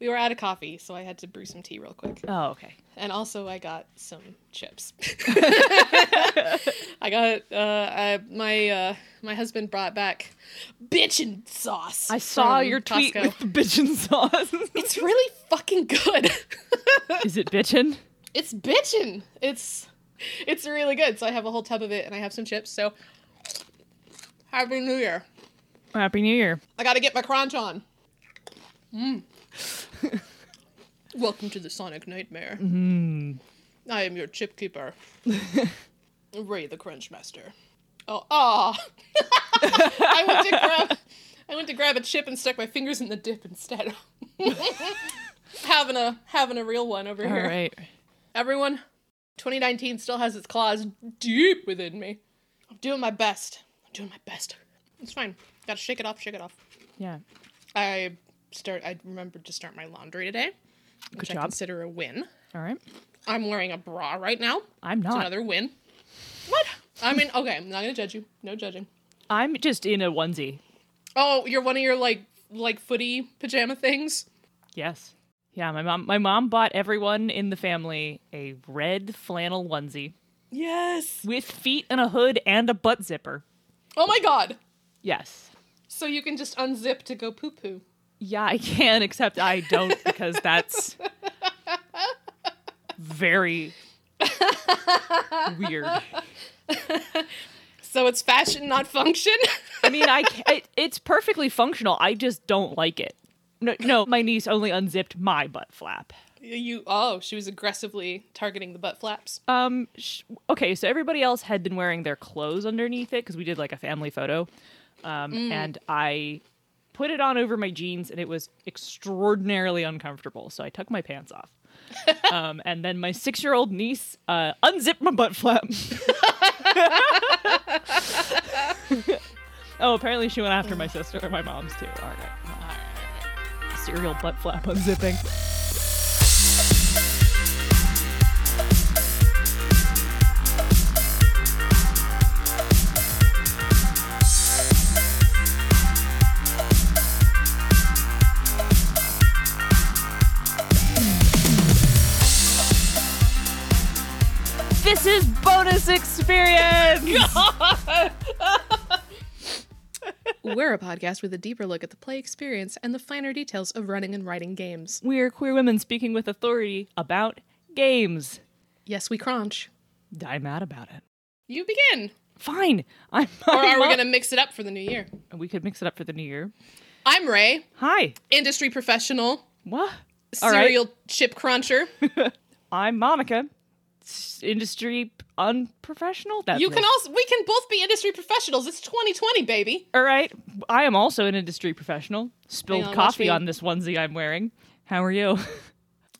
We were out of coffee, so I had to brew some tea real quick. Oh, okay. And also, I got some chips. I got uh, I, my uh, my husband brought back bitchin' sauce. I saw your tweet Costco. with the bitchin' sauce. It's really fucking good. Is it bitchin'? it's bitchin'. It's it's really good. So I have a whole tub of it, and I have some chips. So happy New Year! Happy New Year. I got to get my crunch on. Mm. Welcome to the Sonic Nightmare. I am your chip keeper, Ray the Crunch Master. Oh, ah! I went to grab, I went to grab a chip and stuck my fingers in the dip instead. having a having a real one over All here. right. Everyone, 2019 still has its claws deep within me. I'm doing my best. I'm doing my best. It's fine. Gotta shake it off. Shake it off. Yeah. I start. I remembered to start my laundry today, which I job. consider a win. All right. I'm wearing a bra right now. I'm It's not. another win. What? I mean, okay, I'm not gonna judge you. No judging. I'm just in a onesie. Oh, you're one of your like like footy pajama things. Yes. Yeah, my mom my mom bought everyone in the family a red flannel onesie Yes. with feet and a hood and a butt zipper. Oh my god. Yes. So you can just unzip to go poo poo. Yeah, I can, except I don't because that's very weird. So it's fashion, not function. I mean, I it, it's perfectly functional. I just don't like it. No, no, my niece only unzipped my butt flap. you oh, she was aggressively targeting the butt flaps. Um, sh- okay, so everybody else had been wearing their clothes underneath it because we did like a family photo. Um, and I put it on over my jeans and it was extraordinarily uncomfortable. So I took my pants off. um, and then my six year old niece uh, unzipped my butt flap. oh, apparently she went after my sister and my mom's too. All right. All right. Serial butt flap unzipping. This is bonus experience. We're a podcast with a deeper look at the play experience and the finer details of running and writing games. We're queer women speaking with authority about games. Yes, we crunch. Die mad about it. You begin. Fine. I'm. Or are we I'm- gonna mix it up for the new year? We could mix it up for the new year. I'm Ray, Hi. industry professional, What? All right. serial chip cruncher. I'm Monica. Industry unprofessional. That's You can also we can both be industry professionals. It's 2020, baby. All right. I am also an industry professional. Spilled on, coffee on this onesie I'm wearing. How are you?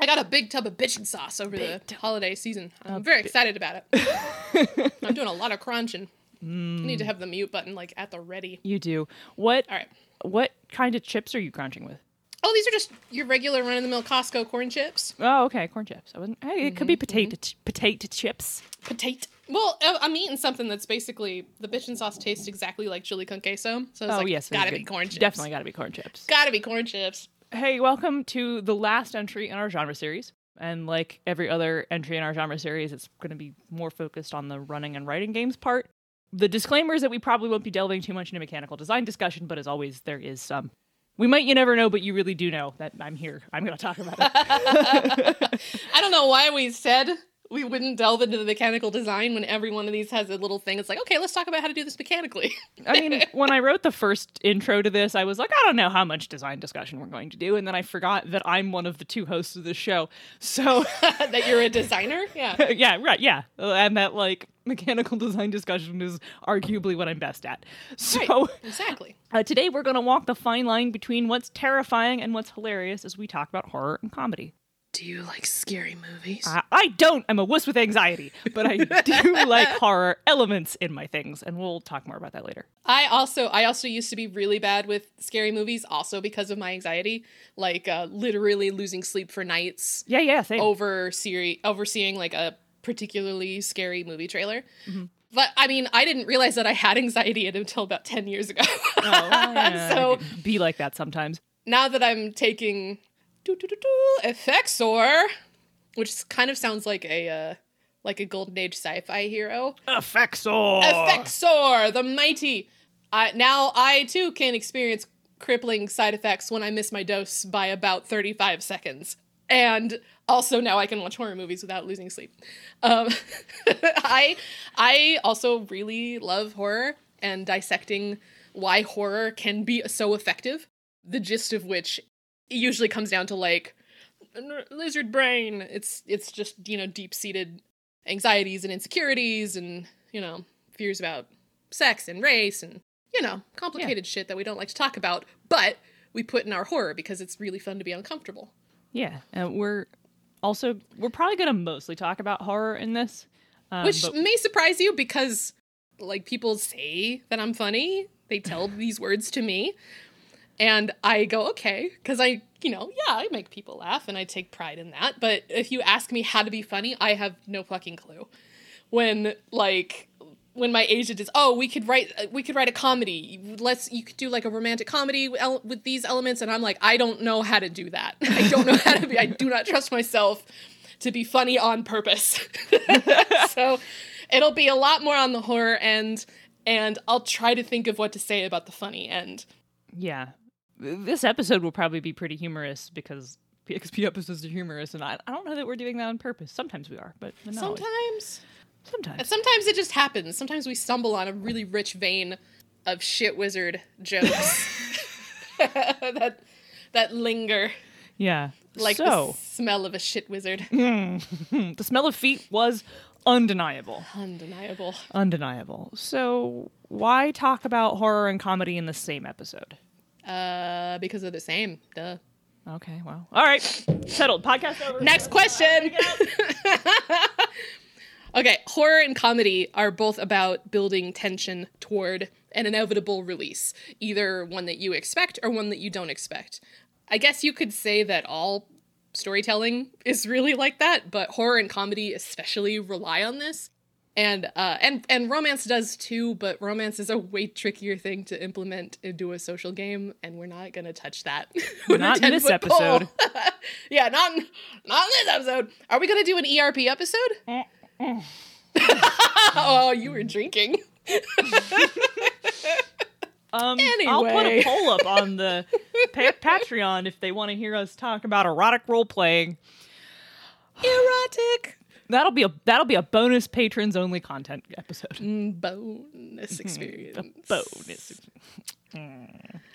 I got a big tub of bitchin' sauce over the holiday season. I'm very excited about it. I'm doing a lot of crunching. I need to mm. have the mute button like at the ready. you do. What? All right. What kind of chips are you crunching with? Oh, these are just your regular run of the mill Costco corn chips. Oh, okay, corn chips. I wasn't. Hey, it could be Mm-hmm, potato ch- potato chips. Potato. Well, I- I'm eating something that's basically the bitchin' sauce tastes exactly like chili con queso. So it's oh like, yes, gotta good. be corn chips. Definitely got to be corn chips. gotta be corn chips. Hey, welcome to the last entry in our genre series. And like every other entry in our genre series, it's going to be more focused on the running and writing games part. The disclaimer is that we probably won't be delving too much into mechanical design discussion, but as always, there is some. We might, you never know, but you really do know that I'm here. I'm going to talk about it. I don't know why we said we wouldn't delve into the mechanical design when every one of these has a little thing. It's like, okay, let's talk about how to do this mechanically. I mean, when I wrote the first intro to this, I was like, I don't know how much design discussion we're going to do. And then I forgot that I'm one of the two hosts of this show. So. that you're a designer? Yeah. yeah, right, yeah. And that like mechanical design discussion is arguably what I'm best at. So Right. Exactly. uh, today we're going to walk the fine line between what's terrifying and what's hilarious as we talk about horror and comedy. Do you like scary movies? Uh, I don't. I'm a wuss with anxiety, but I do like horror elements in my things, and we'll talk more about that later. I also I also used to be really bad with scary movies also because of my anxiety, like uh, literally losing sleep for nights Yeah, yeah, same. over seri- overseeing like a particularly scary movie trailer. Mm-hmm. But I mean, I didn't realize that I had anxiety until about 10 years ago. Oh, yeah, so be like that sometimes. now that I'm taking Effexor, which kind of sounds like a uh, like a golden age sci-fi hero. Effexor. Effexor, the mighty. I now I too can experience crippling side effects when I miss my dose by about 35 seconds. And also now I can watch horror movies without losing sleep. Um, I I also really love horror and dissecting why horror can be so effective. The gist of which usually comes down to like lizard brain. It's it's just you know deep seated anxieties and insecurities and you know fears about sex and race and you know complicated yeah. shit that we don't like to talk about, but we put in our horror because it's really fun to be uncomfortable. Yeah, and we're also we're probably going to mostly talk about horror in this, um, which but- may surprise you because like people say that I'm funny. They tell these words to me, and I go okay. Because I you know yeah I make people laugh and I take pride in that. But if you ask me how to be funny, I have no fucking clue. When like when my agent is oh we could write uh, we could write a comedy. Let's you could do like a romantic comedy with these elements. And i'm like i don't know how to do that. I don't know how to be i do not trust myself to be funny on purpose. So it'll be a lot more on the horror end and i'll try to think of what to say about the funny end. Yeah this episode will probably be pretty humorous because BXP episodes are humorous and i, I don't know that we're doing that on purpose sometimes we are but sometimes Sometimes. Sometimes it just happens. Sometimes we stumble on a really rich vein of shit wizard jokes that that linger. Yeah. Like so, the smell of a shit wizard. the smell of feet was undeniable. Undeniable. Undeniable. So why talk about horror and comedy in the same episode? Uh, because they're the same. Duh. Okay, well. All right. Settled. Podcast over. Next question. Okay, horror and comedy are both about building tension toward an inevitable release, either one that you expect or one that you don't expect. I guess you could say that all storytelling is really like that, but horror and comedy especially rely on this. And uh, and and romance does too, but romance is a way trickier thing to implement into a social game, and we're not gonna touch that. not in this episode. yeah, not not in this episode. Are we gonna do an ERP episode? Eh, oh, you were drinking. Um, anyway. I'll put a poll up on the pa- Patreon if they want to hear us talk about erotic role playing. Erotic. That'll be a that'll be a bonus patrons only content episode. Mm, bonus experience. a bonus.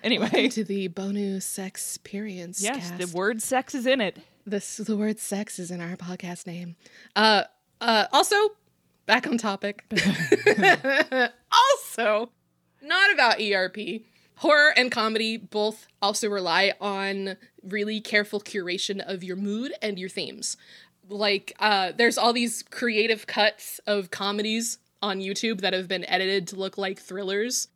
Anyway, Welcome to the bonus experience. Yes, cast. the word sex is in it. This the word sex is in our podcast name. Uh, uh, also, back on topic. also, not about ERP. Horror and comedy both also rely on really careful curation of your mood and your themes. Like, uh, there's all these creative cuts of comedies on YouTube that have been edited to look like thrillers.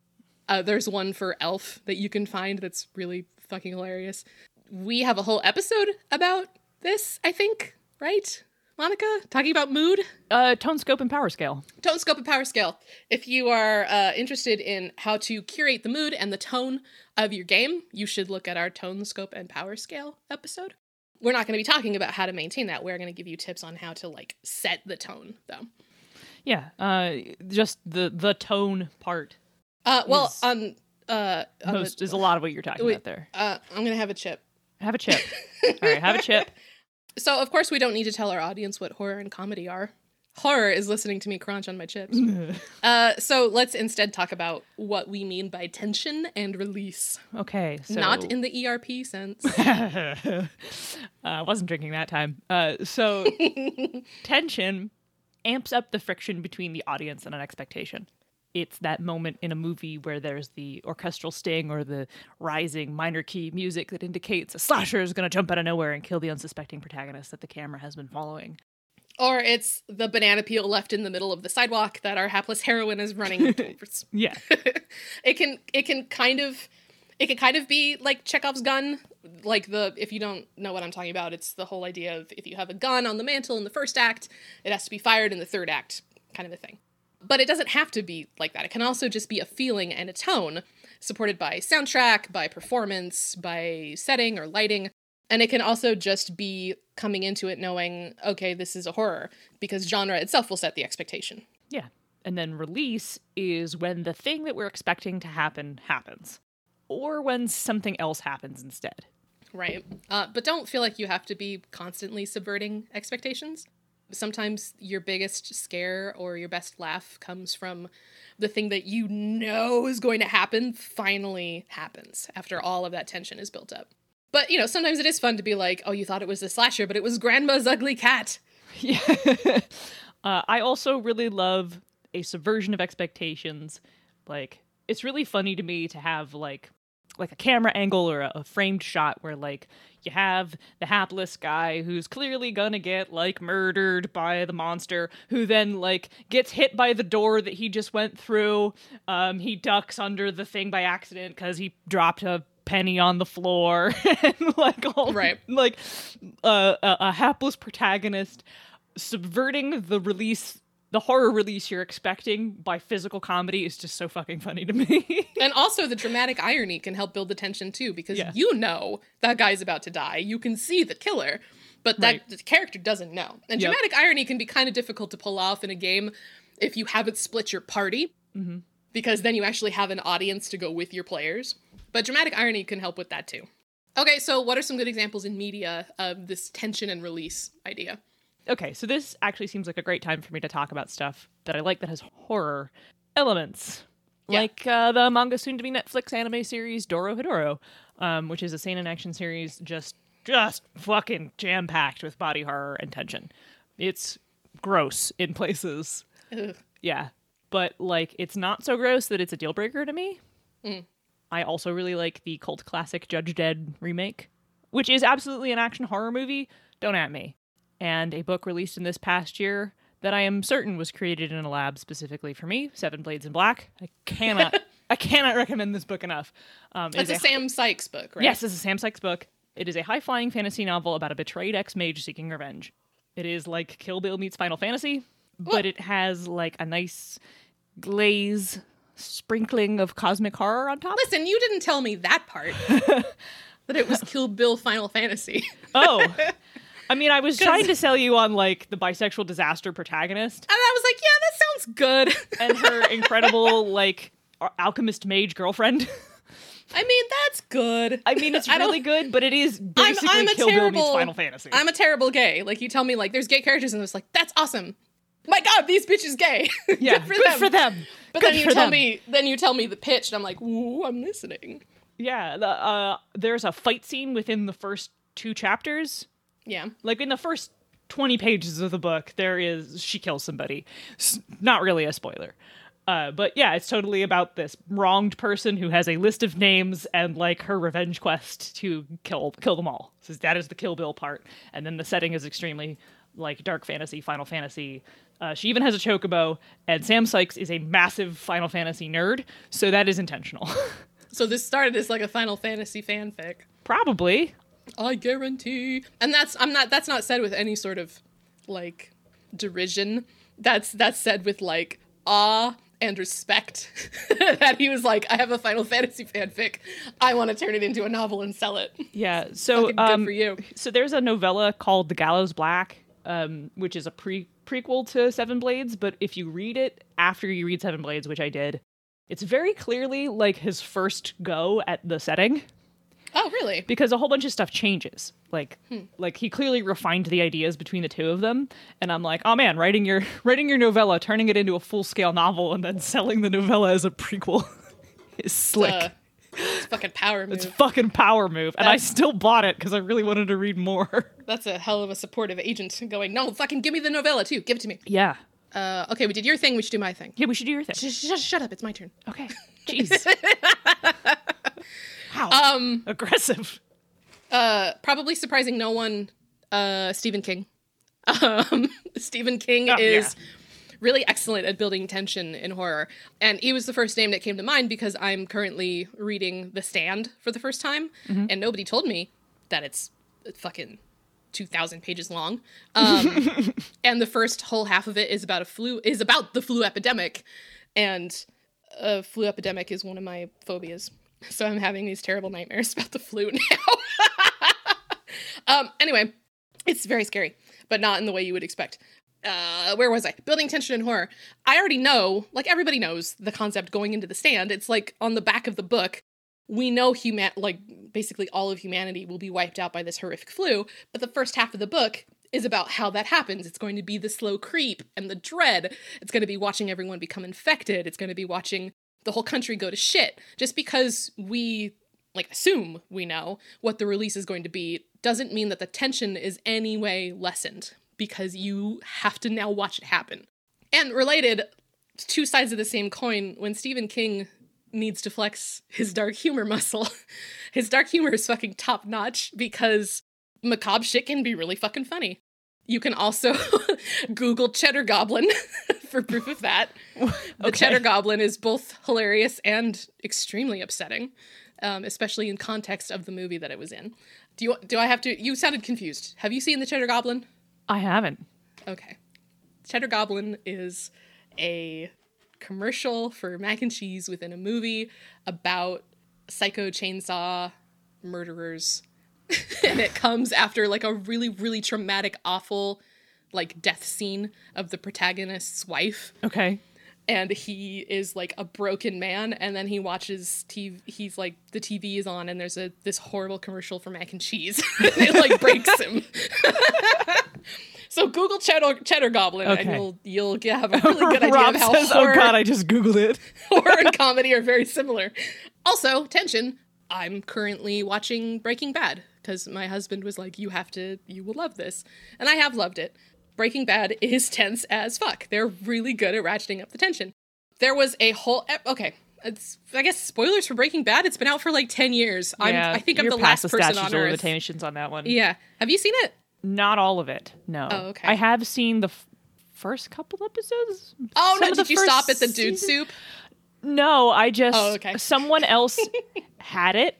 Uh, there's one for Elf that you can find that's really fucking hilarious. We have a whole episode about this, I think, right? Monica, talking about mood? Uh, tone scope and power scale. Tone scope and power scale. If you are uh, interested in how to curate the mood and the tone of your game, you should look at our tone scope and power scale episode. We're not going to be talking about how to maintain that. We're going to give you tips on how to like set the tone, though. Yeah, uh, just the the tone part. Uh, well, on uh, most the, is a lot of what you're talking about there. Uh, I'm gonna have a chip. Have a chip. All right, have a chip. So, of course, we don't need to tell our audience what horror and comedy are. Horror is listening to me crunch on my chips. uh, so let's instead talk about what we mean by tension and release. Okay, so not in the ERP sense. uh, I wasn't drinking that time. Uh, so tension amps up the friction between the audience and an expectation it's that moment in a movie where there's the orchestral sting or the rising minor key music that indicates a slasher is going to jump out of nowhere and kill the unsuspecting protagonist that the camera has been following. Or it's the banana peel left in the middle of the sidewalk that our hapless heroine is running towards. yeah. it can it can kind of it can kind of be like Chekhov's gun. Like the if you don't know what I'm talking about, it's the whole idea of if you have a gun on the mantle in the first act, it has to be fired in the third act, kind of a thing. But it doesn't have to be like that. It can also just be a feeling and a tone, supported by soundtrack, by performance, by setting or lighting. And it can also just be coming into it knowing, okay, this is a horror, because genre itself will set the expectation. Yeah. And then release is when the thing that we're expecting to happen happens, or when something else happens instead. Right. Uh, but don't feel like you have to be constantly subverting expectations. Sometimes your biggest scare or your best laugh comes from the thing that you know is going to happen finally happens after all of that tension is built up. But, you know, sometimes it is fun to be like, oh, you thought it was a slasher, but it was grandma's ugly cat. Yeah. uh, I also really love a subversion of expectations. Like, it's really funny to me to have, like, like a camera angle or a, a, framed shot where like you have the hapless guy who's clearly gonna get like murdered by the monster who then like gets hit by the door that he just went through um he ducks under the thing by accident because he dropped a penny on the floor and like all right like uh, a, a hapless protagonist subverting the release the horror release you're expecting by physical comedy is just so fucking funny to me. and also the dramatic irony can help build the tension too because yeah. you know that guy's about to die. You can see the killer, but that right. character doesn't know. And yep. dramatic irony can be kind of difficult to pull off in a game if you haven't split your party. Mm-hmm. Because then you actually have an audience to go with your players. But dramatic irony can help with that too. Okay, so what are some good examples in media of this tension and release idea? okay, so this actually seems like a great time for me to talk about stuff that I like that has horror elements. Yeah. Like uh, the manga soon to be Netflix anime series Dorohedoro, um, which is a seinen action series just just fucking jam packed with body horror and tension. It's gross in places. Ugh. Yeah. But like it's not so gross that it's a deal breaker to me. Mm. I also really like the cult classic Judge Dredd remake, which is absolutely an action horror movie. Don't at me and a book released in this past year that I am certain was created in a lab specifically for me, Seven Blades in Black. I cannot I cannot recommend this book enough. Um, it's a, a Sam Sykes book, right? Yes, it's a Sam Sykes book. It is a high flying fantasy novel about a betrayed ex mage seeking revenge. It is like Kill Bill meets Final Fantasy, but it has like a nice glaze sprinkling of cosmic horror on top. Listen, you didn't tell me that part. that it was Kill Bill Final Fantasy. oh. I mean, I was trying to sell you on like the bisexual disaster protagonist. And I was like, yeah, that sounds good. and her incredible like alchemist mage girlfriend. I mean, that's good. I mean, it's really good, but it is basically I'm, I'm Kill terrible, Bill meets Final Fantasy. I'm a terrible gay. Like you tell me, like there's gay characters, and it's like that's awesome. My God, these bitches gay. Yeah, good for good them. For them. But good then you tell them. me, then you tell me the pitch, and I'm like, ooh, I'm listening. Yeah, the, uh, there's a fight scene within the first two chapters yeah. Like in the first 20 pages of the book, there is she kills somebody. It's not really a spoiler. Uh, but yeah, it's totally about this wronged person who has a list of names and like her revenge quest to kill kill them all. So that is the Kill Bill part, and then the setting is extremely like dark fantasy, Final Fantasy. Uh, she even has a chocobo, and Sam Sykes is a massive Final Fantasy nerd, so that is intentional. so this started as like a Final Fantasy fanfic. Probably. I guarantee. And that's I'm not that's not said with any sort of like derision. That's that's said with like awe and respect that he was like, I have a Final Fantasy fanfic. I want to turn it into a novel and sell it. Yeah. So um, for you. So there's a novella called The Gallows Black, um, which is a pre prequel to Seven Blades. But if you read it after you read Seven Blades, which I did, it's very clearly like his first go at the setting. Oh, really? Because a whole bunch of stuff changes. Like, hmm. like he clearly refined the ideas between the two of them, and I'm like, oh man, writing your writing your novella, turning it into a full scale novel, and then selling the novella as a prequel is slick. Uh, it's fucking power move. It's fucking power move, and I still bought it because I really wanted to read more. That's a hell of a supportive agent going. No, fucking give me the novella too. Give it to me. Yeah. Uh, okay, we did your thing. We should do my thing. Yeah, we should do your thing. Sh- sh- shut up. It's my turn. Okay. Jeez. Wow. Um, aggressive. Uh, probably surprising no one. Uh, Stephen King. Um, Stephen King oh, is yeah. really excellent at building tension in horror, and he was the first name that came to mind because I'm currently reading The Stand for the first time, mm-hmm. and nobody told me that it's fucking 2000 pages long um, and the first whole half of it is about a flu is about the flu epidemic and a flu epidemic is one of my phobias so I'm having these terrible nightmares about the flu now. Um, anyway, it's very scary, but not in the way you would expect. Uh, where was I? Building tension and horror. I already know, like everybody knows the concept going into the stand. It's like on the back of the book. We know human like basically all of humanity will be wiped out by this horrific flu, but the first half of the book is about how that happens. It's going to be the slow creep and the dread. It's going to be watching everyone become infected. It's going to be watching the whole country go to shit. Just because we like assume we know what the release is going to be doesn't mean that the tension is any way lessened because you have to now watch it happen. And related, two sides of the same coin, when Stephen King needs to flex his dark humor muscle, his dark humor is fucking top notch because macabre shit can be really fucking funny. You can also Google Cheddar Goblin for proof of that. The Cheddar Goblin is both hilarious and extremely upsetting, um, especially in context of the movie that it was in. Do you do I have to? You sounded confused. Have you seen the Cheddar Goblin? I haven't. Okay. Cheddar Goblin is a commercial for mac and cheese within a movie about psycho chainsaw murderers. And it comes after like a really, really traumatic, awful like death scene of the protagonist's wife. Okay. and he is like a broken man and then he watches TV he's like the TV is on and there's a this horrible commercial for mac and cheese. It like breaks him. So google cheddar cheddar goblin and you'll you'll get, have a really good idea of how says, oh, horror, "Oh God, I just googled it." horror and comedy are very similar. Also tension. I'm currently watching breaking bad because my husband was like you have to you will love this and i have loved it breaking bad is tense as fuck they're really good at ratcheting up the tension there was a whole ep- okay it's i guess spoilers for breaking bad it's been out for like 10 years I'm, i think i'm the last the person on earth limitations on that one. yeah have you seen it Not all of it. No. Oh, okay. I have seen the f- first couple episodes. oh Some no did you stop at the dude season- soup No, I just Oh, okay. someone else had it.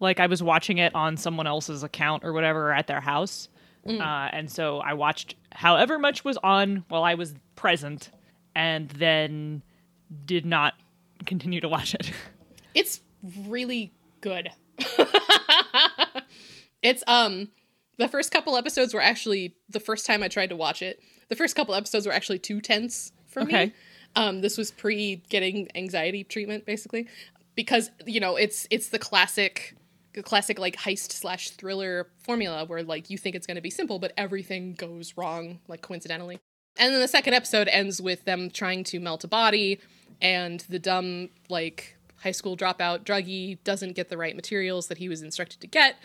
Like I was watching it on someone else's account or whatever at their house. Mm. Uh, and so I watched however much was on while I was present and then did not continue to watch it. It's really good. it's um the first couple episodes were actually the first time I tried to watch it. The first couple episodes were actually too tense for Okay. me. Um this was pre getting anxiety treatment basically because you know, it's it's the classic classic like heist slash thriller formula where like you think it's going to be simple but everything goes wrong like coincidentally. And then the second episode ends with them trying to melt a body, and the dumb, like, high school dropout druggie doesn't get the right materials that he was instructed to get.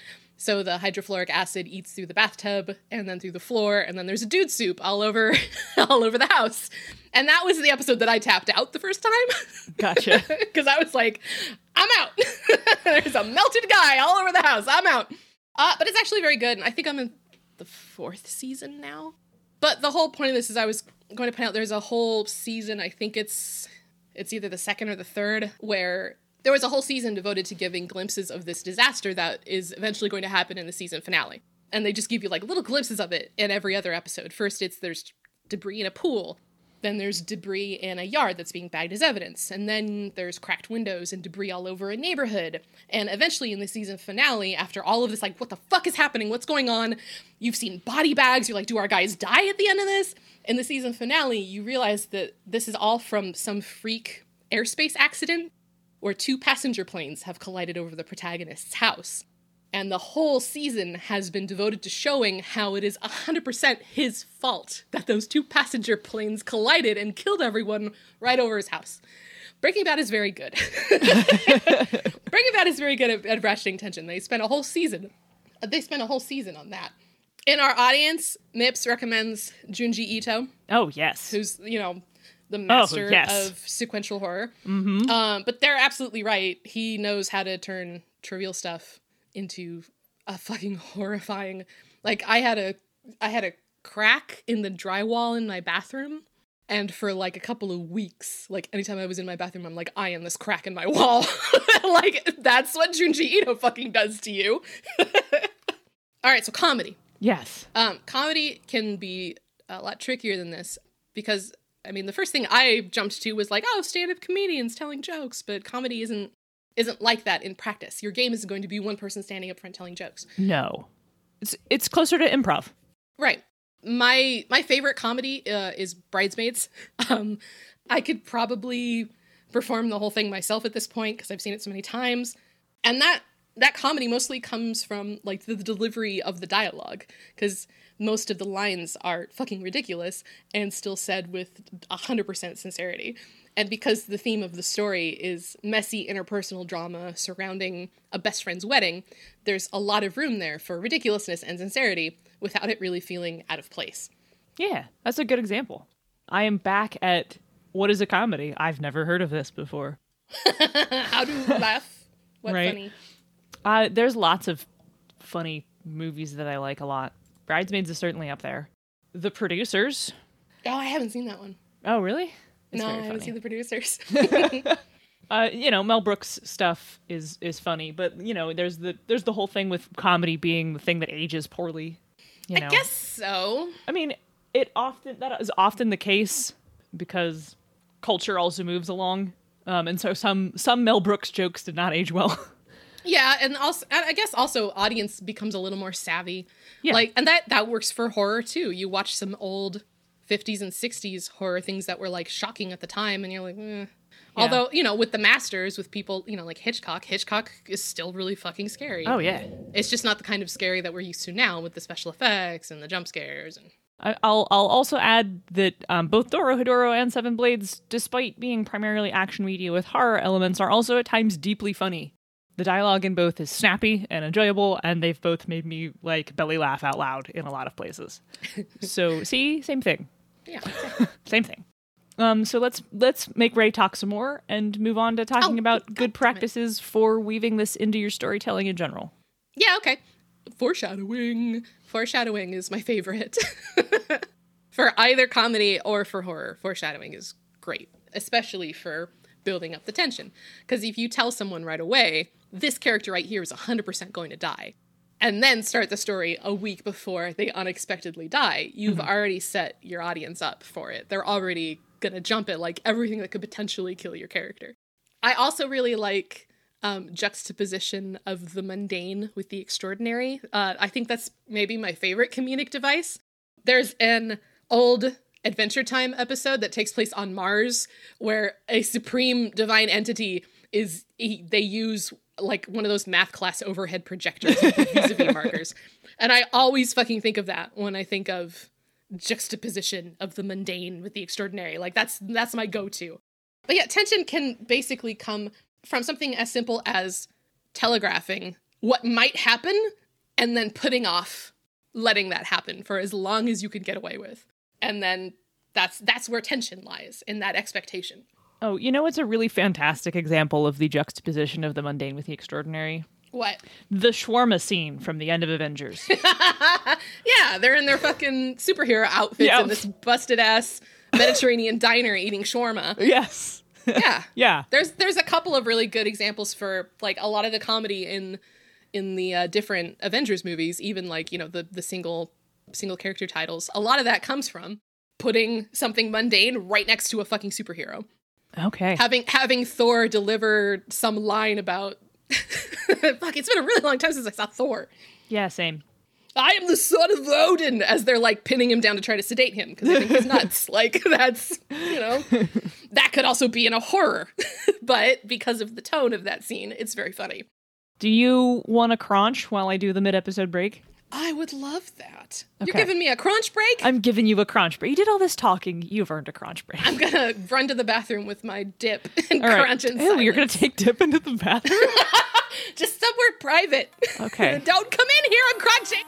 So the hydrofluoric acid eats through the bathtub and then through the floor, and then there's a dude soup all over all over the house. And that was the episode that I tapped out the first time. Gotcha. Because I was like, I'm out. There's a melted guy all over the house. I'm out. Uh, but it's actually very good. And I think I'm in the fourth season now. But the whole point of this is I was going to point out there's a whole season, I think it's it's either the second or the third, where there was a whole season devoted to giving glimpses of this disaster that is eventually going to happen in the season finale. And they just give you like little glimpses of it in every other episode. First it's there's debris in a pool. Then there's debris in a yard that's being bagged as evidence. And then there's cracked windows and debris all over a neighborhood. And eventually, in the season finale, after all of this, like, what the fuck is happening? What's going on? You've seen body bags. You're like, do our guys die at the end of this? In the season finale, you realize that this is all from some freak airspace accident where two passenger planes have collided over the protagonist's house. And the whole season has been devoted to showing how it is 100% his fault that those two passenger planes collided and killed everyone right over his house. Breaking Bad is very good. Breaking Bad is very good at, at ratcheting tension. They spent a whole season. They spent a whole season on that. In our audience, Mips recommends Junji Ito Oh yes. who's you know the master yes. of sequential horror. Mm-hmm. Um, but they're absolutely right. He knows how to turn trivial stuff into a fucking horrifying. Like I had a I had a crack in the drywall in my bathroom. And for like a couple of weeks, like anytime I was in my bathroom, I'm like, I am this crack in my wall. like that's what Junji Ito fucking does to you. All right, so comedy. yes. Um, comedy can be a lot trickier than this because I mean the first thing I jumped to was like, oh, stand-up comedians telling jokes, but comedy isn't isn't like that in practice. Your game isn't going to be one person standing up front telling jokes. No. It's it's closer to improv. Right. My my favorite comedy uh, is Bridesmaids. Um, I could probably perform the whole thing myself at this point because I've seen it so many times, and that that comedy mostly comes from like the, delivery of the dialogue because most of the lines are fucking ridiculous and still said with 100% sincerity. And because the theme of the story is messy interpersonal drama surrounding a best friend's wedding, there's a lot of room there for ridiculousness and sincerity without it really feeling out of place. Yeah, that's a good example. I am back at what is a comedy? I've never heard of this before. How to laugh? What Right. funny? Uh, there's lots of funny movies that I like a lot. Bridesmaids is certainly up there. The producers. Oh, I haven't seen that one. Oh, really? It's no, I haven't seen the producers. Uh, you know, Mel Brooks stuff is is funny, but you know, there's the there's the whole thing with comedy being the thing that ages poorly. You know, I guess so. I mean, it often that is often the case because culture also moves along, um, and so some some Mel Brooks jokes did not age well. Yeah, and also I guess also audience becomes a little more savvy. Yeah. Like and that that works for horror too. You watch some old 50s and 60s horror things that were like shocking at the time and you're like, eh. Although, you know, with the masters, with people, you know, like Hitchcock, Hitchcock is still really fucking scary. oh yeah, It's just not the kind of scary that we're used to now with the special effects and the jump scares and I'll I'll also add that um, both Dorohedoro and Seven Blades, despite being primarily action media with horror elements, are also at times deeply funny. The dialogue in both is snappy and enjoyable, and they've both made me like belly laugh out loud in a lot of places. so see, same thing, yeah. same thing. Um, so let's let's make Ray talk some more and move on to talking Oh, about God good practices for weaving this into your storytelling in general. Yeah, okay. Foreshadowing. Foreshadowing is my favorite. for either comedy or for horror, foreshadowing is great, especially for building up the tension. Because if you tell someone right away, this character right here is 100% going to die, and then start the story a week before they unexpectedly die, you've already set your audience up for it. They're already going to jump at like everything that could potentially kill your character. I also really like um, juxtaposition of the mundane with the extraordinary. Uh, I think that's maybe my favorite comedic device. There's an old Adventure Time episode that takes place on Mars where a supreme divine entity is he, they use like one of those math class overhead projectors with vis-a-vis markers. And I always fucking think of that when I think of juxtaposition of the mundane with the extraordinary. Like that's that's my go-to. But yeah, tension can basically come from something as simple as telegraphing what might happen and then putting off letting that happen for as long as you can get away with. And then that's that's where tension lies in that expectation. Oh, you know, it's a really fantastic example of the juxtaposition of the mundane with the extraordinary. What? The shawarma scene from the end of Avengers. Yeah, they're in their fucking superhero outfits Yeah. in this busted ass Mediterranean diner eating shawarma. yes. Yeah. Yeah. There's there's a couple of really good examples for like a lot of the comedy in in the uh, different Avengers movies, even like you know the the single single character titles. A lot of that comes from putting something mundane right next to a fucking superhero. Okay. Having having Thor deliver some line about fuck. It's been a really long time since I saw Thor. Yeah, same. I am the son of Odin, as they're like pinning him down to try to sedate him because they think he's nuts. like that's you know that could also be in a horror, but because of the tone of that scene, it's very funny. Do you want a crunch while I do the mid episode break? I would love that. You're giving me a crunch break. I'm giving you a crunch break. You did all this talking. You've earned a crunch break. I'm gonna run to the bathroom with my dip and all right. crunch and Ew, you're gonna take dip into the bathroom. just somewhere private. Okay. Don't come in here. I'm crunching.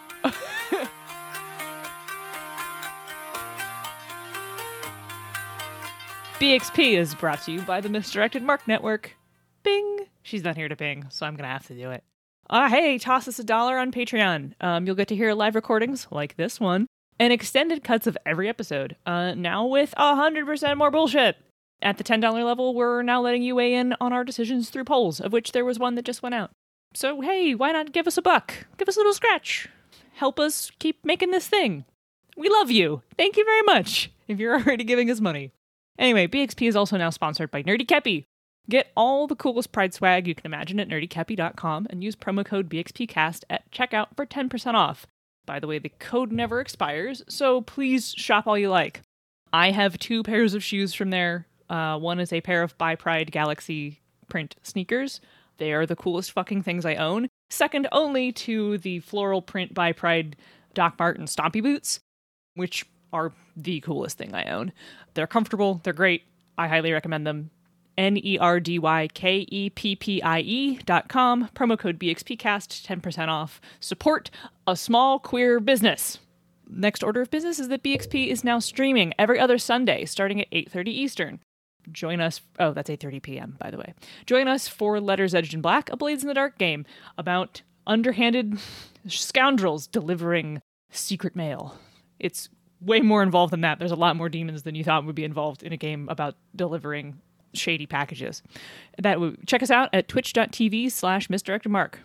BXP is brought to you by the Misdirected Mark Network. Bing. She's not here to bing, so I'm gonna have to do it. Uh, hey, toss us a dollar on Patreon. Um, you'll get to hear live recordings like this one and extended cuts of every episode. Uh, now with a hundred percent more bullshit. At the ten dollar level, we're now letting you weigh in on our decisions through polls, of which there was one that just went out. So hey, why not give us a buck? Give us a little scratch. Help us keep making this thing. We love you. Thank you very much. If you're already giving us money. Anyway, BXP is also now sponsored by Nerdy Keppie. Get all the coolest Pride swag you can imagine at nerdykeppie.com and use promo code BXPcast at checkout for 10% off. By the way, the code never expires, so please shop all you like. I have two pairs of shoes from there. Uh, one is a pair of By Pride Galaxy print sneakers. They are the coolest fucking things I own. Second only to the floral print by Pride Doc Martin Stompy boots, which are the coolest thing I own. They're comfortable, they're great. I highly recommend them. N E R D Y K E P P I E dot com, promo code BXPcast, 10% off. Support a small queer business. Next order of business is that BXP is now streaming every other Sunday starting at 8:30 Eastern. Join us. Oh, that's 8:30 p.m. By the way, join us for Letters Edged in Black, a Blades in the Dark game about underhanded scoundrels delivering secret mail. It's way more involved than that. There's a lot more demons than you thought would be involved in a game about delivering shady packages. That would check us out at twitch.tv slash misdirected mark.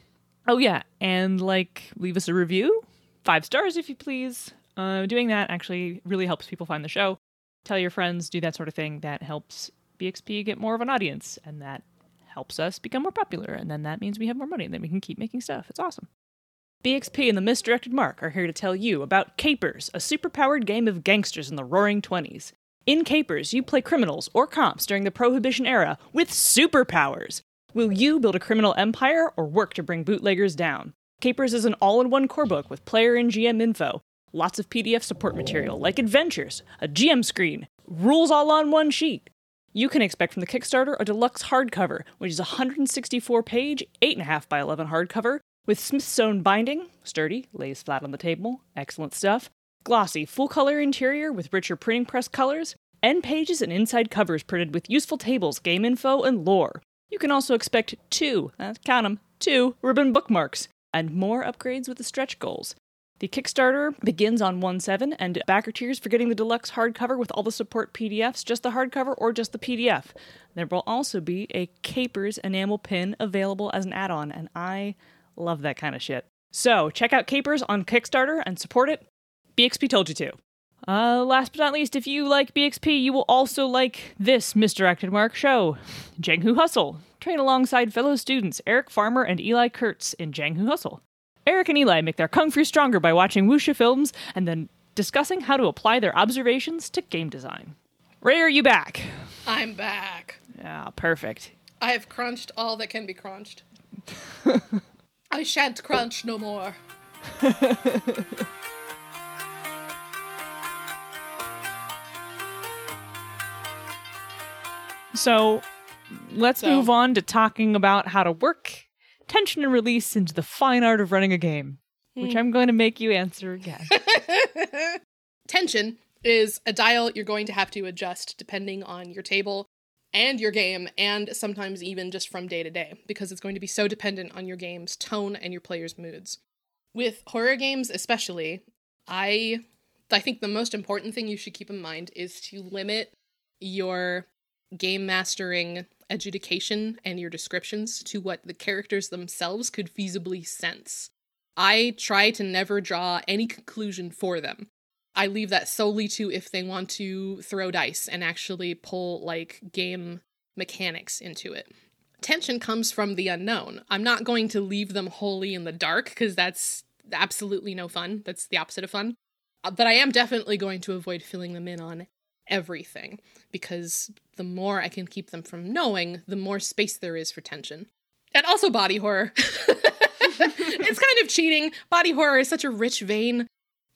Oh yeah, and like leave us a review, five stars if you please. Uh, doing that actually really helps people find the show. Tell your friends, do that sort of thing. That helps BXP get more of an audience, and that helps us become more popular. And then that means we have more money, and then we can keep making stuff. It's awesome. BXP and the Misdirected Mark are here to tell you about Capers, a superpowered game of gangsters in the roaring 20s. In Capers, you play criminals or cops during the Prohibition era with superpowers. Will you build a criminal empire or work to bring bootleggers down? Capers is an all in one core book with player and GM info, lots of PDF support material like adventures, a GM screen, rules all on one sheet. You can expect from the Kickstarter a deluxe hardcover, which is a 164 page, 8.5 by 11 hardcover with Smyth sewn binding, sturdy, lays flat on the table, excellent stuff. Glossy, full color interior with richer printing press colors, end pages and inside covers printed with useful tables, game info, and lore. You can also expect two, uh, count them, two ribbon bookmarks, and more upgrades with the stretch goals. The Kickstarter begins on 1 7, and backer tiers for getting the deluxe hardcover with all the support PDFs, just the hardcover or just the PDF. There will also be a Capers enamel pin available as an add on, and I love that kind of shit. So check out Capers on Kickstarter and support it. BXP told you to. Uh, last but not least, if you like BXP, you will also like this misdirected mark show, Jianghu Hustle. Train alongside fellow students Eric Farmer and Eli Kurtz in Jianghu Hustle. Eric and Eli make their kung fu stronger by watching wuxia films and then discussing how to apply their observations to game design. Ray, are you back? I'm back. Yeah, perfect. I have crunched all that can be crunched. I shan't crunch no more. So let's So- move on to talking about how to work tension and release into the fine art of running a game, which I'm going to make you answer again. Tension is a dial you're going to have to adjust depending on your table and your game, and sometimes even just from day to day, because it's going to be so dependent on your game's tone and your players' moods. With horror games, especially, I I think the most important thing you should keep in mind is to limit your game mastering adjudication and your descriptions to what the characters themselves could feasibly sense. I try to never draw any conclusion for them. I leave that solely to if they want to throw dice and actually pull like game mechanics into it. Tension comes from the unknown. I'm not going to leave them wholly in the dark because that's absolutely no fun. That's the opposite of fun. Uh, But I am definitely going to avoid filling them in on everything because the more I can keep them from knowing, the more space there is for tension. And also body horror. it's kind of cheating. Body horror is such a rich vein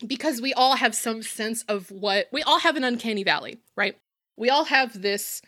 because we all have some sense of what we all have an uncanny valley, right? We all have this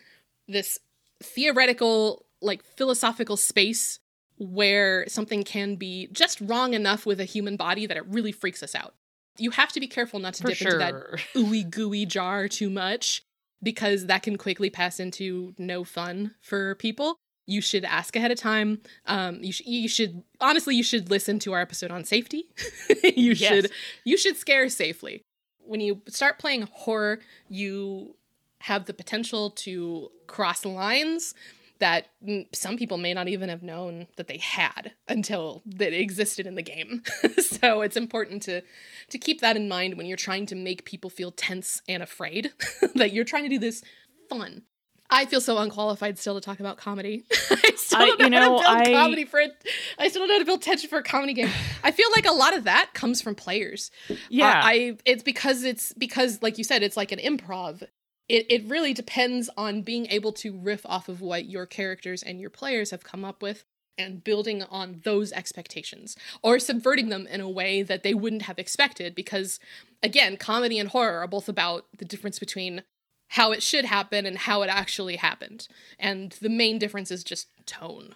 this theoretical like philosophical space where something can be just wrong enough with a human body that it really freaks us out. You have to be careful not to For dip into that sure. ooey gooey jar too much because that can quickly pass into no fun for people. You should ask ahead of time. Um, you, sh- you should honestly, you should listen to our episode on safety. you Yes. should you should scare safely. When you start playing horror, you have the potential to cross lines that some people may not even have known that they had until that existed in the game. so it's important to to keep that in mind when you're trying to make people feel tense and afraid that you're trying to do this fun. I feel so unqualified still to talk about comedy. I still don't know, you know, how to build I- comedy for it. I still don't know how to build tension for a comedy game. I feel like a lot of that comes from players. Yeah. Uh, I it's because it's because like you said, it's like an improv. It it really depends on being able to riff off of what your characters and your players have come up with and building on those expectations or subverting them in a way that they wouldn't have expected because again, comedy and horror are both about the difference between how it should happen and how it actually happened. And the main difference is just tone.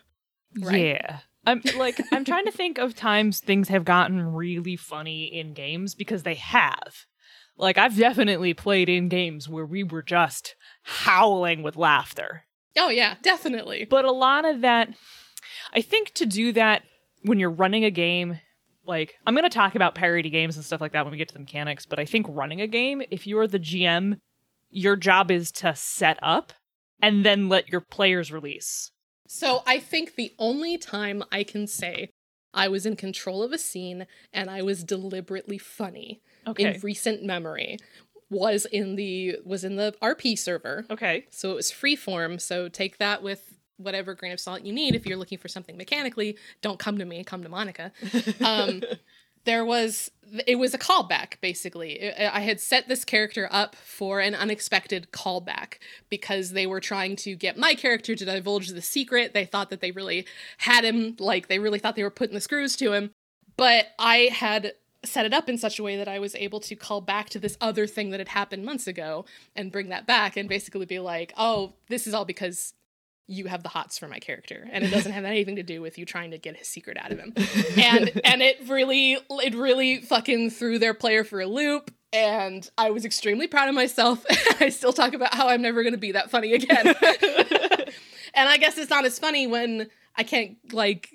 Right. Yeah. I'm like I'm trying to think of times things have gotten really funny in games because they have. Like I've definitely played in games where we were just howling with laughter. Oh yeah, definitely. But a lot of that I think to do that when you're running a game like I'm going to talk about parody games and stuff like that when we get to the mechanics, but I think running a game if you're the GM your job is to set up and then let your players release. So I think the only time I can say I was in control of a scene and I was deliberately funny Okay. in recent memory was in the was in the RP server. okay. So it was freeform, so take that with whatever grain of salt you need if you're looking for something mechanically. Don't come to me, come to Monica. Um there was it was a callback basically. I- had set this character up for an unexpected callback because they were trying to get my character to divulge the secret. They thought that they really had him like they really thought they were putting the screws to him. But i had set it up in such a way that i was able to call back to this other thing that had happened months ago and bring that back and basically be like oh this is all because you have the hots for my character and it doesn't have anything to do with you trying to get his secret out of him and and it really it really fucking threw their player for a loop and i was extremely proud of myself i still talk about how i'm never going to be that funny again and i guess it's not as funny when i can't like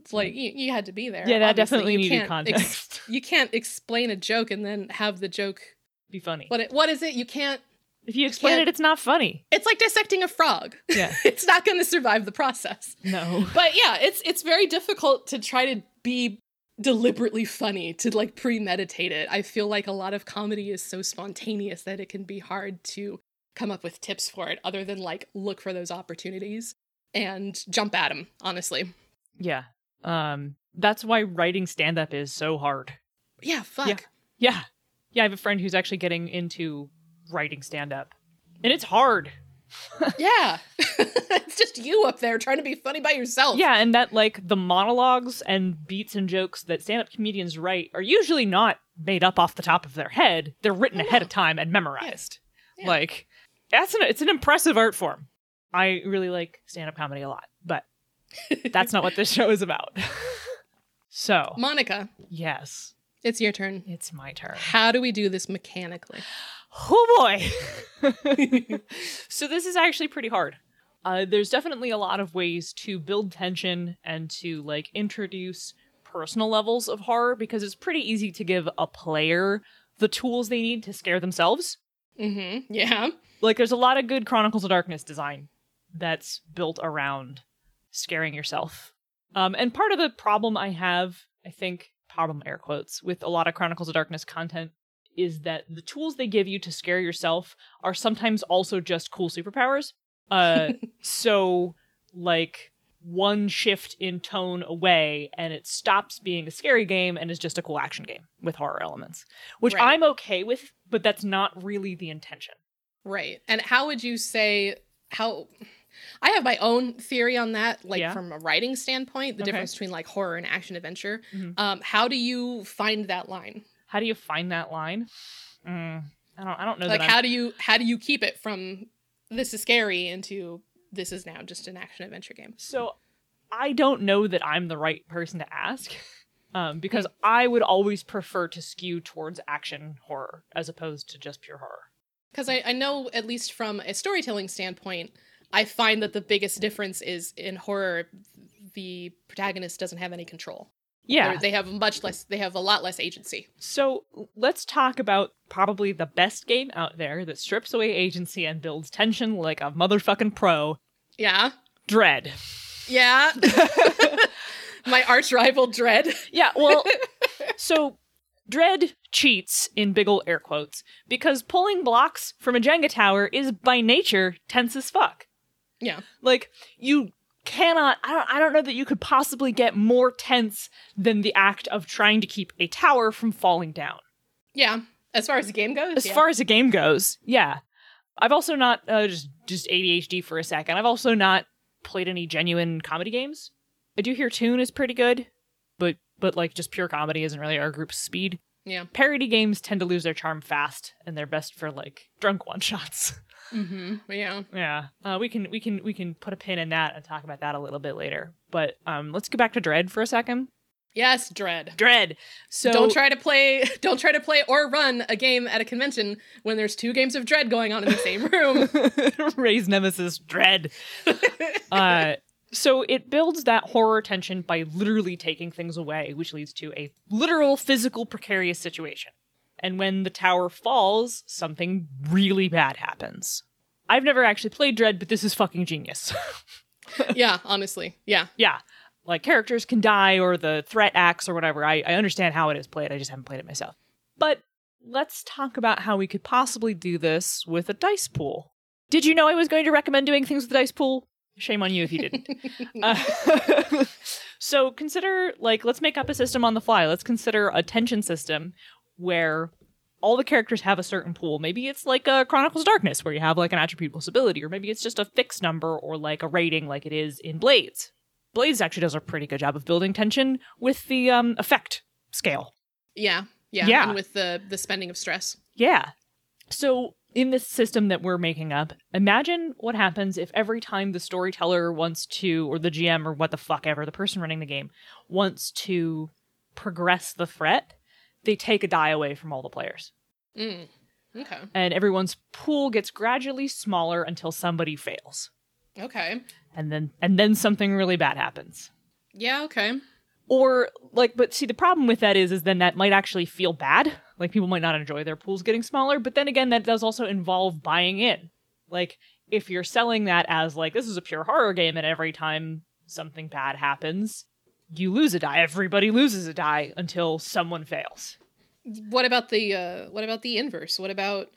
it's like you, you had to be there Yeah, that obviously. definitely You needed can't ex- context. you can't explain a joke and then have the joke Be funny. what it, what is it you can't If you explain it, it's not funny. it's like dissecting a frog Yeah. it's not going to survive the process No. but yeah, it's it's very difficult to try to be deliberately funny to like premeditate it. I feel like a lot of comedy is so spontaneous that it can be hard to come up with tips for it other than like look for those opportunities and jump at them, honestly. Yeah. Um that's why writing stand up is so hard. Yeah, fuck. Yeah. Yeah. Yeah, I have a friend who's actually getting into writing stand up. And it's hard. Yeah. it's just you up there trying to be funny by yourself. Yeah, and that like the monologues and beats and jokes that stand up comedians write are usually not made up off the top of their head. They're written Oh, ahead no. of time and memorized. Yeah. Like that's an it's an impressive art form. I really like stand up comedy a lot, but that's not what this show is about. so, Monica, yes, it's your turn. it's my turn. How do we do this mechanically? Oh boy. so this is actually pretty hard. Uh, there's definitely a lot of ways to build tension and to like introduce personal levels of horror because it's pretty easy to give a player the tools they need to scare themselves. Mm-hmm. Yeah. Like there's a lot of good Chronicles of Darkness design that's built around scaring yourself. Um, and part of the problem I have, I think, problem air quotes, with a lot of Chronicles of Darkness content is that the tools they give you to scare yourself are sometimes also just cool superpowers. Uh, so, like, one shift in tone away and it stops being a scary game and is just a cool action game with horror elements, which Right. I'm okay with, but that's not really the intention. Right. And how would you say how I have my own theory on that, like Yeah. from a writing standpoint, the Okay. difference between like horror and action adventure. Mhm. Um, how do you find that line? How do you find that line? Mm, I don't. I don't know like that. how do you how do you keep it from this is scary into this is now just an action adventure game? So I don't know that I'm the right person to ask. Um, because. I would always prefer to skew towards action horror as opposed to just pure horror. Because I, I know, at least from a storytelling standpoint, I find that the biggest difference is in horror, the protagonist doesn't have any control. Yeah. They're- they have much less, they have a lot less agency. So let's talk about probably the best game out there that strips away agency and builds tension like a motherfucking pro. Yeah. Dread. Yeah. My arch rival Dread. Yeah, well, so Dread cheats in big ol' air quotes because pulling blocks from a Jenga tower is by nature tense as fuck. Yeah. Like you cannot I don't I don't know that you could possibly get more tense than the act of trying to keep a tower from falling down. Yeah. As far as the game goes. As yeah. far as the game goes, yeah. I've also not uh, just just ADHD for a second. I've also not played any genuine comedy games. I do hear Toon is pretty good, but but like just pure comedy isn't really our group's speed. Yeah. Parody games tend to lose their charm fast, and they're best for like drunk one shots. Mm-hmm. Yeah. yeah, uh, we can we can we can put a pin in that and talk about that a little bit later. But um, let's go back to Dread for a second. Yes, dread. Dread. So don't try to play don't try to play or run a game at a convention when there's two games of dread going on in the same room. raise nemesis Dread. uh, so it builds that horror tension by literally taking things away, which leads to a literal physical precarious situation. And when the tower falls, something really bad happens. I've never actually played Dread, but this is fucking genius. yeah, honestly. Yeah. yeah. Like characters can die or the threat acts or whatever. I, I understand how it is played. I just haven't played it myself. But let's talk about how we could possibly do this with a dice pool. Did you know I was going to recommend doing things with a dice pool? Shame on you if you didn't. Uh, so consider, like, let's make up a system on the fly. Let's consider a tension system where all the characters have a certain pool. Maybe it's like a Chronicles of Darkness, where you have like an attribute plus ability, or maybe it's just a fixed number or like a rating, like it is in Blades. Blades actually does a pretty good job of building tension with the um, effect scale. Yeah. Yeah. Yeah. And with the the spending of stress. Yeah. So in this system that we're making up, imagine what happens if every time the storyteller wants to, or the GM, or what the fuck ever, the person running the game wants to progress the threat, they take a die away from all the players. Mm. Okay. And everyone's pool gets gradually smaller until somebody fails. Okay. And then and then something really bad happens. Yeah, okay. Or like but see the problem with that is is then that might actually feel bad. Like people might not enjoy their pools getting smaller, but then again that does also involve buying in. Like if you're selling that as like this is a pure horror game and every time something bad happens, you lose a die. Everybody loses a die until someone fails. What about the uh what about the inverse? What about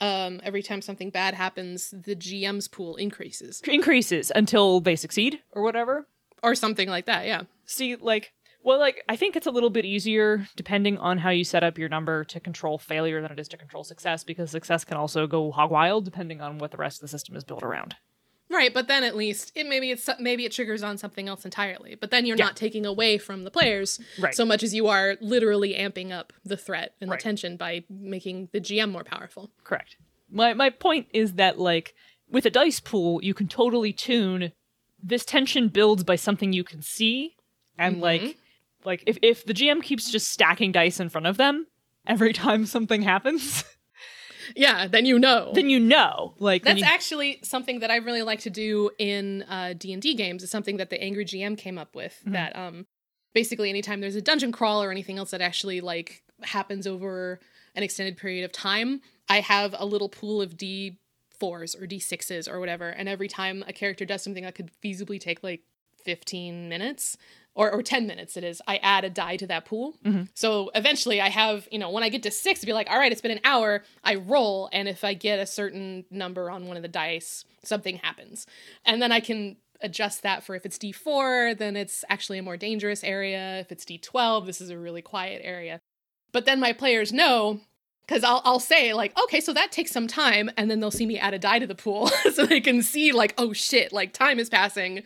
um every time something bad happens, the GM's pool increases Increases until they succeed or whatever. or something like that, yeah. See, like, well, like, I think it's a little bit easier depending on how you set up your number to control failure than it is to control success, because success can also go hog wild depending on what the rest of the system is built around. Right, but then at least it maybe it's maybe it triggers on something else entirely. But then you're Yeah. not taking away from the players Right. so much as you are literally amping up the threat and Right. the tension by making the GM more powerful. Correct. My my point is that like with a dice pool, you can totally tune this tension builds by something you can see, and mm-hmm. like like if if the GM keeps just stacking dice in front of them every time something happens, Yeah, then you know. then you know. Like That's you- actually something that I really like to do in uh, D&D games. Is something that the Angry GM came up with. Mm-hmm. That um, basically anytime there's a dungeon crawl or anything else that actually like happens over an extended period of time, I have a little pool of D fours or D sixes or whatever, and every time a character does something that could feasibly take like 15 minutes or, or 10 minutes it is i add a die to that pool. Mm-hmm. So eventually i have you know when i get to six be like all right it's been an hour i roll and if i get a certain number on one of the dice something happens. And then i can adjust that for if it's d4 then it's actually a more dangerous area. If it's d12 this is a really quiet area. But then my players know because I'll, I'll say like okay so that takes some time and then they'll see me add a die to the pool so they can see like oh shit like time is passing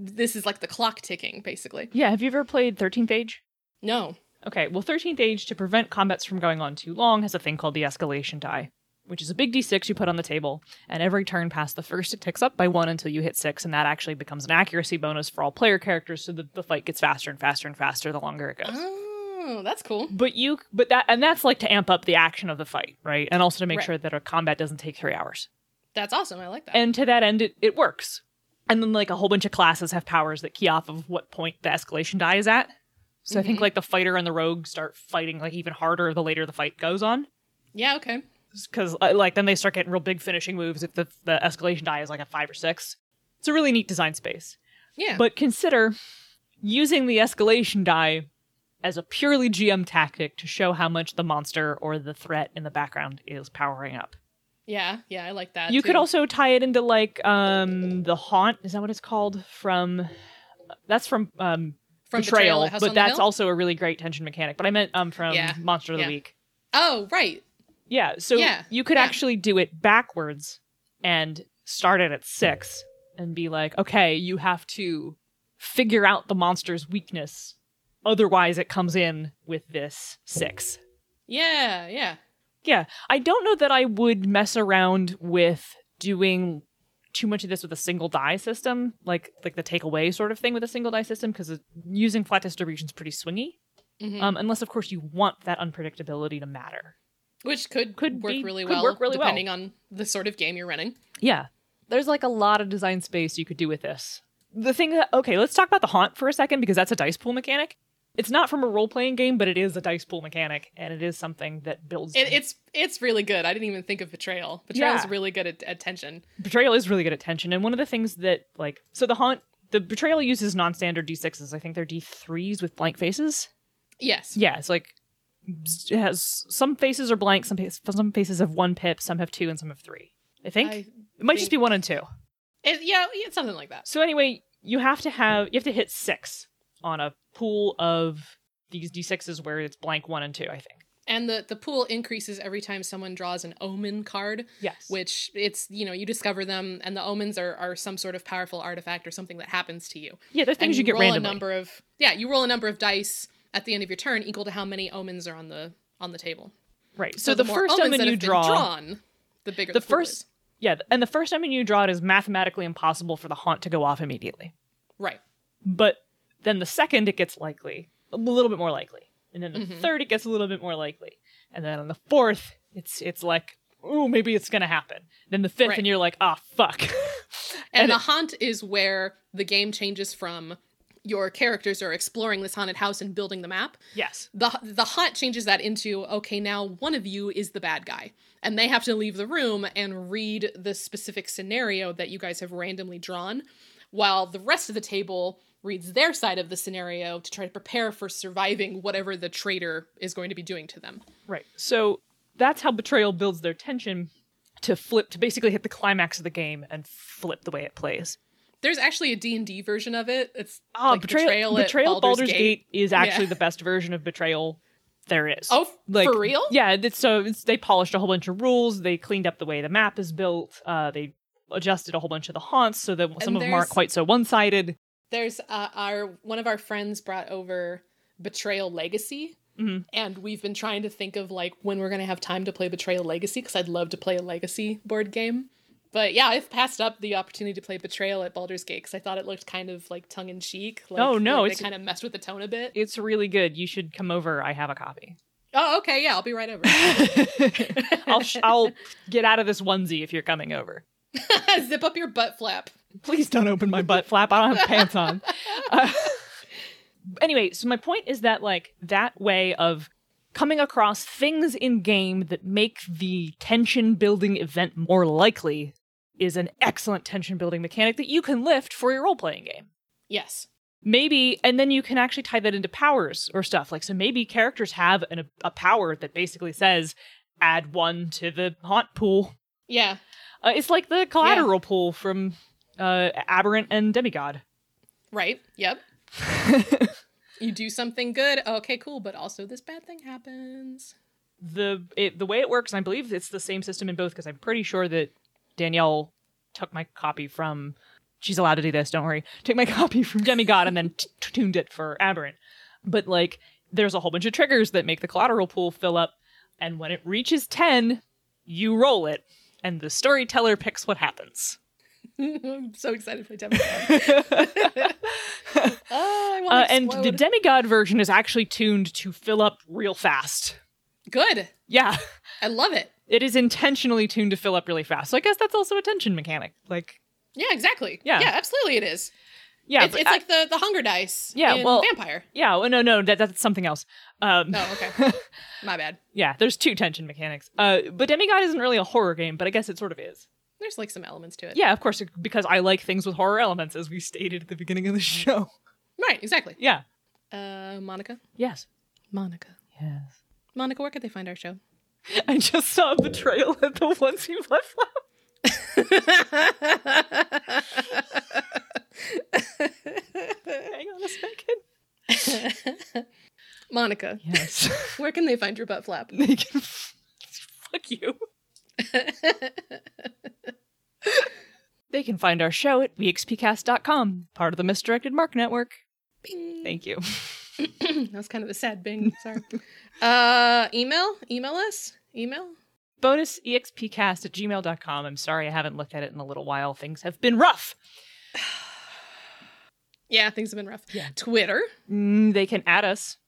this is like the clock ticking basically yeah. Have you ever played Thirteenth Age? no Okay, well, 13th Age, to prevent combats from going on too long, has a thing called the escalation die, which is a big d6 you put on the table, and every turn past the first, it ticks up by one until you hit six, and that actually becomes an accuracy bonus for all player characters, so that the fight gets faster and faster and faster the longer it goes. oh that's cool But you, but that, and that's like to amp up the action of the fight, right? And also to make Right. sure that a combat doesn't take three hours. that's awesome i like that And to that end, it, it works. And then, like, a whole bunch of classes have powers that key off of what point the escalation die is at. So I think, mm-hmm. like, the fighter and the rogue start fighting, like, even harder the later the fight goes on. yeah okay Because, uh, like, then they start getting real big finishing moves if the, the escalation die is, like, a five or six. It's a really neat design space. yeah But consider using the escalation die as a purely GM tactic to show how much the monster or the threat in the background is powering up. Yeah, yeah, I like that. you could also tie it into like um the haunt is that what it's called from that's from um From betrayal, House but that's also a really great tension mechanic but i meant um from Yeah, monster of the yeah. week Oh, right. yeah so Yeah, you could actually do it backwards and start it at six and be like okay you have to figure out the monster's weakness otherwise it comes in with this six Yeah, yeah. Yeah, I don't know that I would mess around with doing too much of this with a single die system, like like the takeaway sort of thing with a single die system, because using flat distribution is pretty swingy. Mhm. Um, unless of course you want that unpredictability to matter. Which could Could work be- really could well, work really well. depending on the sort of game you're running. Yeah, there's like a lot of design space you could do with this. The thing that okay, let's talk about the haunt for a second because that's a dice pool mechanic. It's not from a role playing game, but it is a dice pool mechanic, and it is something that builds. It, it's it's really good. I didn't even think of betrayal. Betrayal Yeah. really good at, at tension. betrayal is really good at tension and one of the things that like so the haunt the betrayal uses non-standard d6s i think they're d3s with blank faces Yes. yeah it's like it has some faces are blank some faces, some faces have one pip some have two and some have three i think I it might just be one and two It, yeah, it's something like that. so anyway you have to have you have to hit six on a pool of these d6s where it's blank one and two i think And the the pool increases every time someone draws an omen card, yes which it's you know you discover them, and the omens are are some sort of powerful artifact or something that happens to you. yeah they're things and you get roll randomly a number of yeah, you roll a number of dice at the end of your turn equal to how many omens are on the on the table. right so, the, more first omen that you draw drawn, the bigger the the, first is. yeah and the first time you draw it is mathematically impossible for the haunt to go off immediately right. but then the second it gets likely a little bit more likely and then the Mhm. third it gets a little bit more likely and then on the fourth it's it's like oh maybe it's gonna happen then the fifth Right. and you're like ah fuck And, And the it- haunt is where the game changes from your characters are exploring this haunted house and building the map. yes The the haunt changes that into okay, now one of you is the bad guy. And they have to leave the room and read the specific scenario that you guys have randomly drawn, while the rest of the table reads their side of the scenario to try to prepare for surviving whatever the traitor is going to be doing to them. right so that's how betrayal builds their tension to flip to basically hit the climax of the game and flip the way it plays There's actually a D&D version of it. It's Ah, like betrayal, betrayal, at betrayal Baldur's, Baldur's Gate. Gate. is actually Yeah. the best version of betrayal there is. Oh, f- for real? Yeah, it's, so it's, they polished a whole bunch of rules. They cleaned up the way the map is built. Uh, they adjusted a whole bunch of the haunts so that some of them aren't quite so one-sided. There's uh, our one of our friends brought over Betrayal Legacy, Mhm. and we've been trying to think of like when we're gonna have time to play Betrayal Legacy because I'd love to play a Legacy board game. But yeah, I've passed up the opportunity to play Betrayal at Baldur's Gate because I thought it looked kind of like tongue in cheek. Like, Oh, no, like it's- kind of messed with the tone a bit. It's really good. You should come over. I have a copy. Oh, okay, yeah, I'll be right over. I'll sh- I'll get out of this onesie if you're coming over. Zip up your butt flap. Please don't open my butt flap. I don't have pants on. Uh, anyway, so my point is that like that way of coming across things in game that make the tension building event more likely is an excellent tension building mechanic that you can lift for your role playing game. Yes. Maybe, and then you can actually tie that into powers or stuff. Like, so maybe characters have an, a power that basically says, add one to the haunt pool. Yeah. Uh, it's like the collateral pool from uh, Aberrant and Demigod. Right. Yep. You do something good. Okay, cool. But also, this bad thing happens. the it, the way it works, I believe it's the same system in both because I'm pretty sure that Danielle took my copy from. She's allowed to do this. Don't worry. Took my copy from Demigod and then t- tuned it for Aberrant. But like, there's a whole bunch of triggers that make the collateral pool fill up, and when it reaches ten, you roll it, and the storyteller picks what happens. I'm so excited for Demigod. oh, I want Uh, to and the demigod version is actually tuned to fill up real fast. Good. Yeah. I love it. It is intentionally tuned to fill up really fast. So I guess that's also a tension mechanic. Like, Yeah, exactly. Yeah. Yeah, absolutely it is. yeah, it's it's I- like the, the hunger dice Yeah, in well- Vampire. yeah. well, No, no, that, that's something else. Um, Oh, okay. My bad. yeah, there's two tension mechanics. Uh, but Demigod isn't really a horror game, but I guess it sort of is. There's like some elements to it. Yeah, of course, because I like things with horror elements, as we stated at the beginning of the show. Right, exactly. Yeah. Uh, Monica. Yes. Monica. Yes. Monica, where could they find our show? I just saw a betrayal at the ones you left Hang on a second. Monica, Yes. where can they find your butt flap? they can fuck you. They can find our show at bxpcast.com, part of the Misdirected Mark Network. Bing. Thank you. that was kind of a sad bing. Sorry. uh, email? Email us? Email? bonusexpcast at gmail.com. I'm sorry I haven't looked at it in a little while. Things have been rough. Yeah, things have been rough. Yeah. Twitter. Mm, they can add us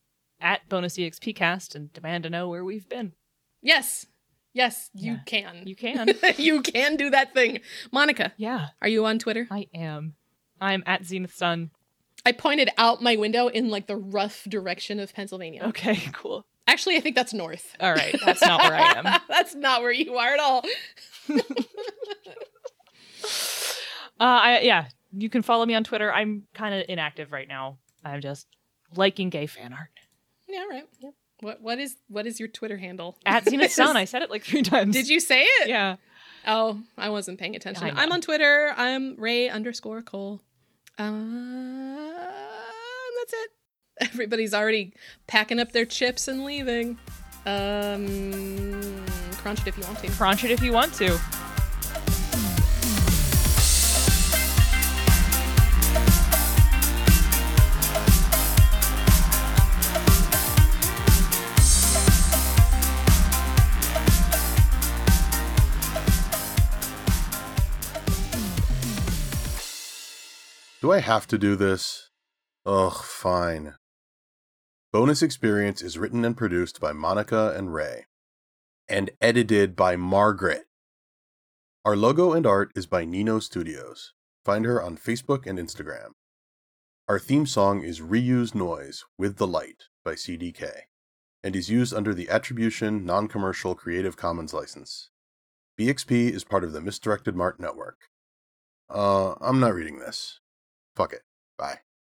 at bonusexpcast and demand to know where we've been. Yes. Yes, you Yeah. can. You can. you can do that thing. Monica, yeah, are you on Twitter? I am. I'm at Zenith Sun. I pointed out my window in like the rough direction of Pennsylvania. Okay, cool. Actually, I think that's north. All right, that's not where I am. that's not where you are at all. Uh, I, yeah, you can follow me on Twitter. I'm kind of inactive right now. I'm just liking gay fan art. Yeah, all right. Yep. What what is what is your Twitter handle? At Zenith Sun. I said it like three times. Did you say it? Yeah. Oh, I wasn't paying attention. Know. I'm on Twitter. I'm Ray underscore Cole. Uh, that's it. Everybody's already packing up their chips and leaving. Um, crunch it if you want to. Crunch it if you want to. Do I have to do this? Ugh, fine. Bonus Experience is written and produced by Monica and Ray, and edited by Margaret. Our logo and art is by Nino Studios. Find her on Facebook and Instagram. Our theme song is Reused Noise with the Light by CDK, and is used under the Attribution Non Commercial Creative Commons license. BXP is part of the Misdirected Mark Network. Uh, I'm not reading this. Fuck it. Bye.